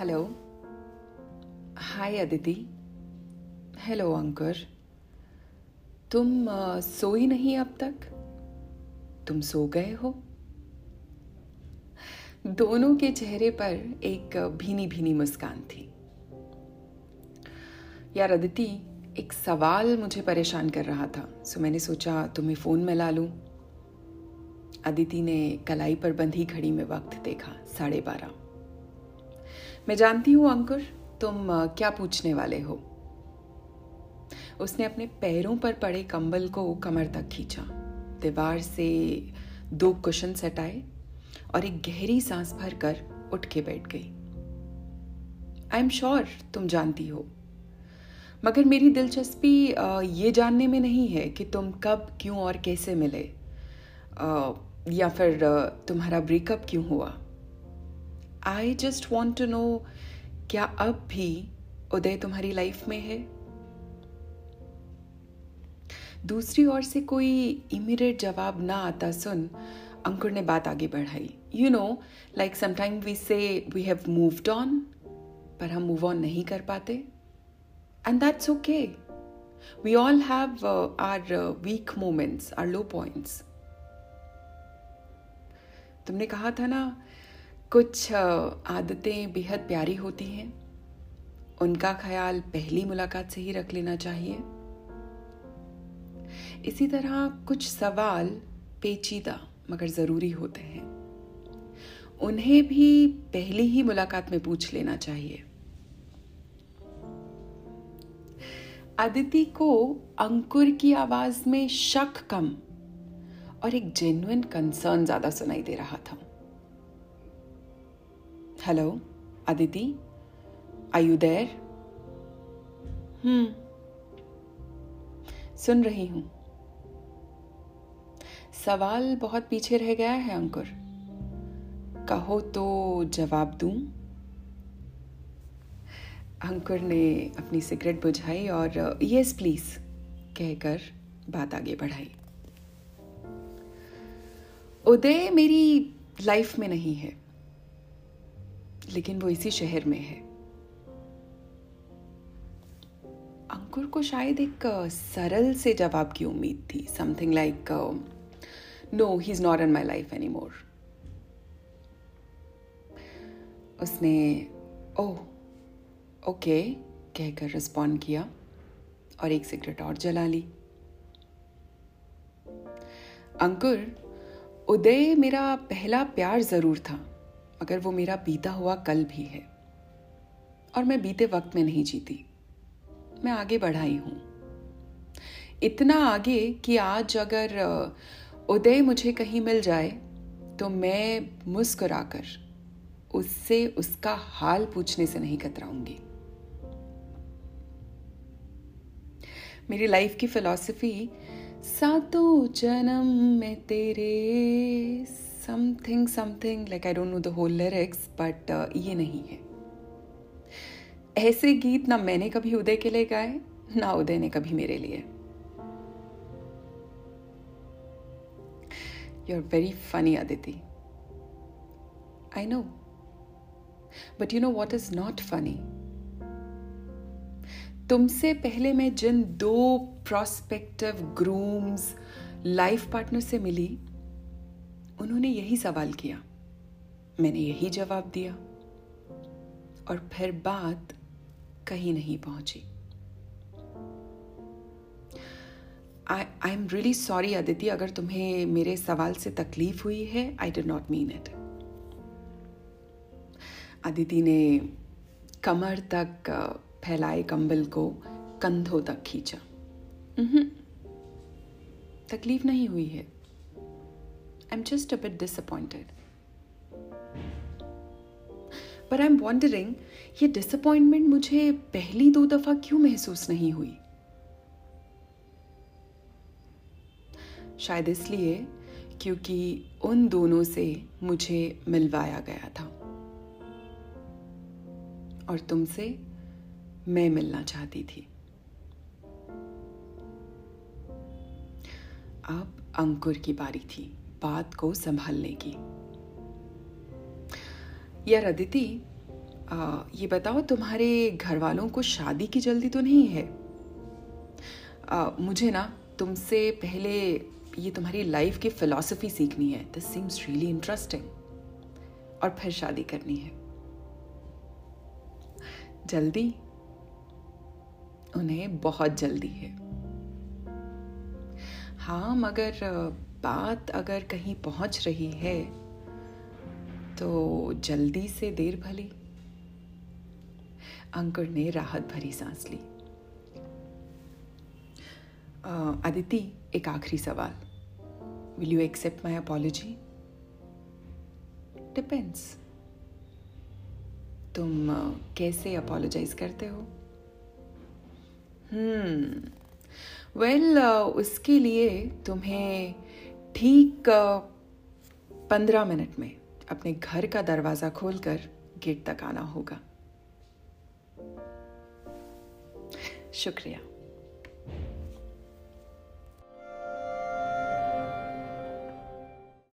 Hello hi Aditi hello Ankur तुम सोई नहीं अब तक? तुम सो गए हो? दोनों के चेहरे पर एक भीनी भीनी मुस्कान थी। यार, अदिति, एक सवाल मुझे परेशान कर रहा था। सो मैंने सोचा, तुम्हें फ़ोन में ला। लूँ अदिति ने कलाई पर बंधी घड़ी में वक्त देखा, साढ़े बारह। मैं जानती हूँ अंकुर तुम क्या पूछने वाले हो? उसने अपने पैरों पर पड़े कंबल को कमर तक खींचा। दीवार से दो कुशन हटाए और एक गहरी सांस भरकर उठ के बैठ गई। आई एम श्योर तुम जानती हो, मगर मेरी दिलचस्पी ये जानने में नहीं है कि तुम कब, क्यों और कैसे मिले। या फिर तुम्हारा ब्रेकअप क्यों हुआ? I just want to know क्या अब भी उदय तुम्हारी लाइफ में है? दूसरी ओर से कोई इमीडिएट जवाब ना आता सुन, अंकुर ने बात आगे बढ़ाई। You know like sometime we say we have moved on पर हम मूव ऑन नहीं कर पाते। And that's okay we all have our weak moments our low points तुमने कहा था ना कुछ आदतें बेहद प्यारी होती हैं। उनका ख्याल पहली मुलाकात से ही रख लेना चाहिए। इसी तरह कुछ सवाल पेचीदा मगर ज़रूरी होते हैं। उन्हें भी पहली ही मुलाकात में पूछ लेना चाहिए। अदिति को अंकुर की आवाज़ में शक कम और एक जेन्युन कंसर्न ज़्यादा सुनाई दे रहा था। Hello Aditi I you there हम्म सुन रही हूँ। सवाल बहुत पीछे रह गया है अंकुर। कहो तो जवाब दूँ। अंकुर ने अपनी सिगरेट बुझाई और यस प्लीज़ कहकर बात आगे बढ़ाई। उदय मेरी लाइफ में नहीं है। लेकिन वो इसी शहर में है। अंकुर को शायद एक सरल से जवाब की उम्मीद थी something like no he is not in my life any more उसने ओह ओके कहकर रिस्पॉन्ड किया और एक सिगरेट और जला ली। अंकुर, उदय मेरा पहला प्यार ज़रूर था। मगर वो मेरा बीता हुआ कल भी है। और मैं बीते वक्त में नहीं जीती। मैं आगे बढ़ाई हूँ। इतना आगे कि आज अगर उदय मुझे कहीं मिल जाए तो मैं मुस्कुराकर उससे उसका हाल पूछने से नहीं कतराऊँगी। मेरी लाइफ की फिलॉसफी, सातों जन्म में तेरे something something like I don't know the whole lyrics but ये नहीं है। ऐसे गीत ना मैंने कभी उदय के लिए गाए, ना उदय ने कभी मेरे लिए। You are very funny Aditi I know but you know what is not funny तुमसे पहले मैं जिन दो प्रोस्पेक्टिव ग्रूम्स लाइफ पार्टनर से मिली उन्होंने यही सवाल किया। मैंने यही जवाब दिया। और फिर बात कहीं नहीं पहुँची। I am really sorry Aditi अगर तुम्हें मेरे सवाल से तकलीफ़ हुई है I did not mean it Aditi ने कमर तक फैलाए कंबल को कंधों तक खींचा। तकलीफ़ नहीं हुई है। Am just a bit disappointed पर आई एम वॉन्डरिंग ये डिसअपॉइंटमेंट मुझे पहली दो दफ़ा क्यों महसूस नहीं हुई? शायद इसलिए क्योंकि उन दोनों से मुझे मिलवाया गया था। और तुमसे मैं मिलना चाहती थी। अब अंकुर की बारी थी। बात को संभालने की। यार अदिति ये बताओ तुम्हारे घर वालों को शादी की जल्दी तो नहीं है? आ, मुझे ना तुमसे पहले ये तुम्हारी लाइफ की फिलॉसफी सीखनी है। दिस सीम्स रियली इंटरेस्टिंग और फिर शादी करनी है। जल्दी? उन्हें बहुत जल्दी है। हाँ मगर बात अगर कहीं पहुँच रही है तो जल्दी से देर भली। अंकुर ने राहत भरी सांस ली। अदिति एक आखिरी सवाल। Will you accept my apology depends तुम कैसे अपोलोजाइज करते हो? हम्म। वेल उसके लिए तुम्हें ठीक पंद्रह मिनट में अपने घर का दरवाज़ा खोलकर गेट तक आना होगा। शुक्रिया।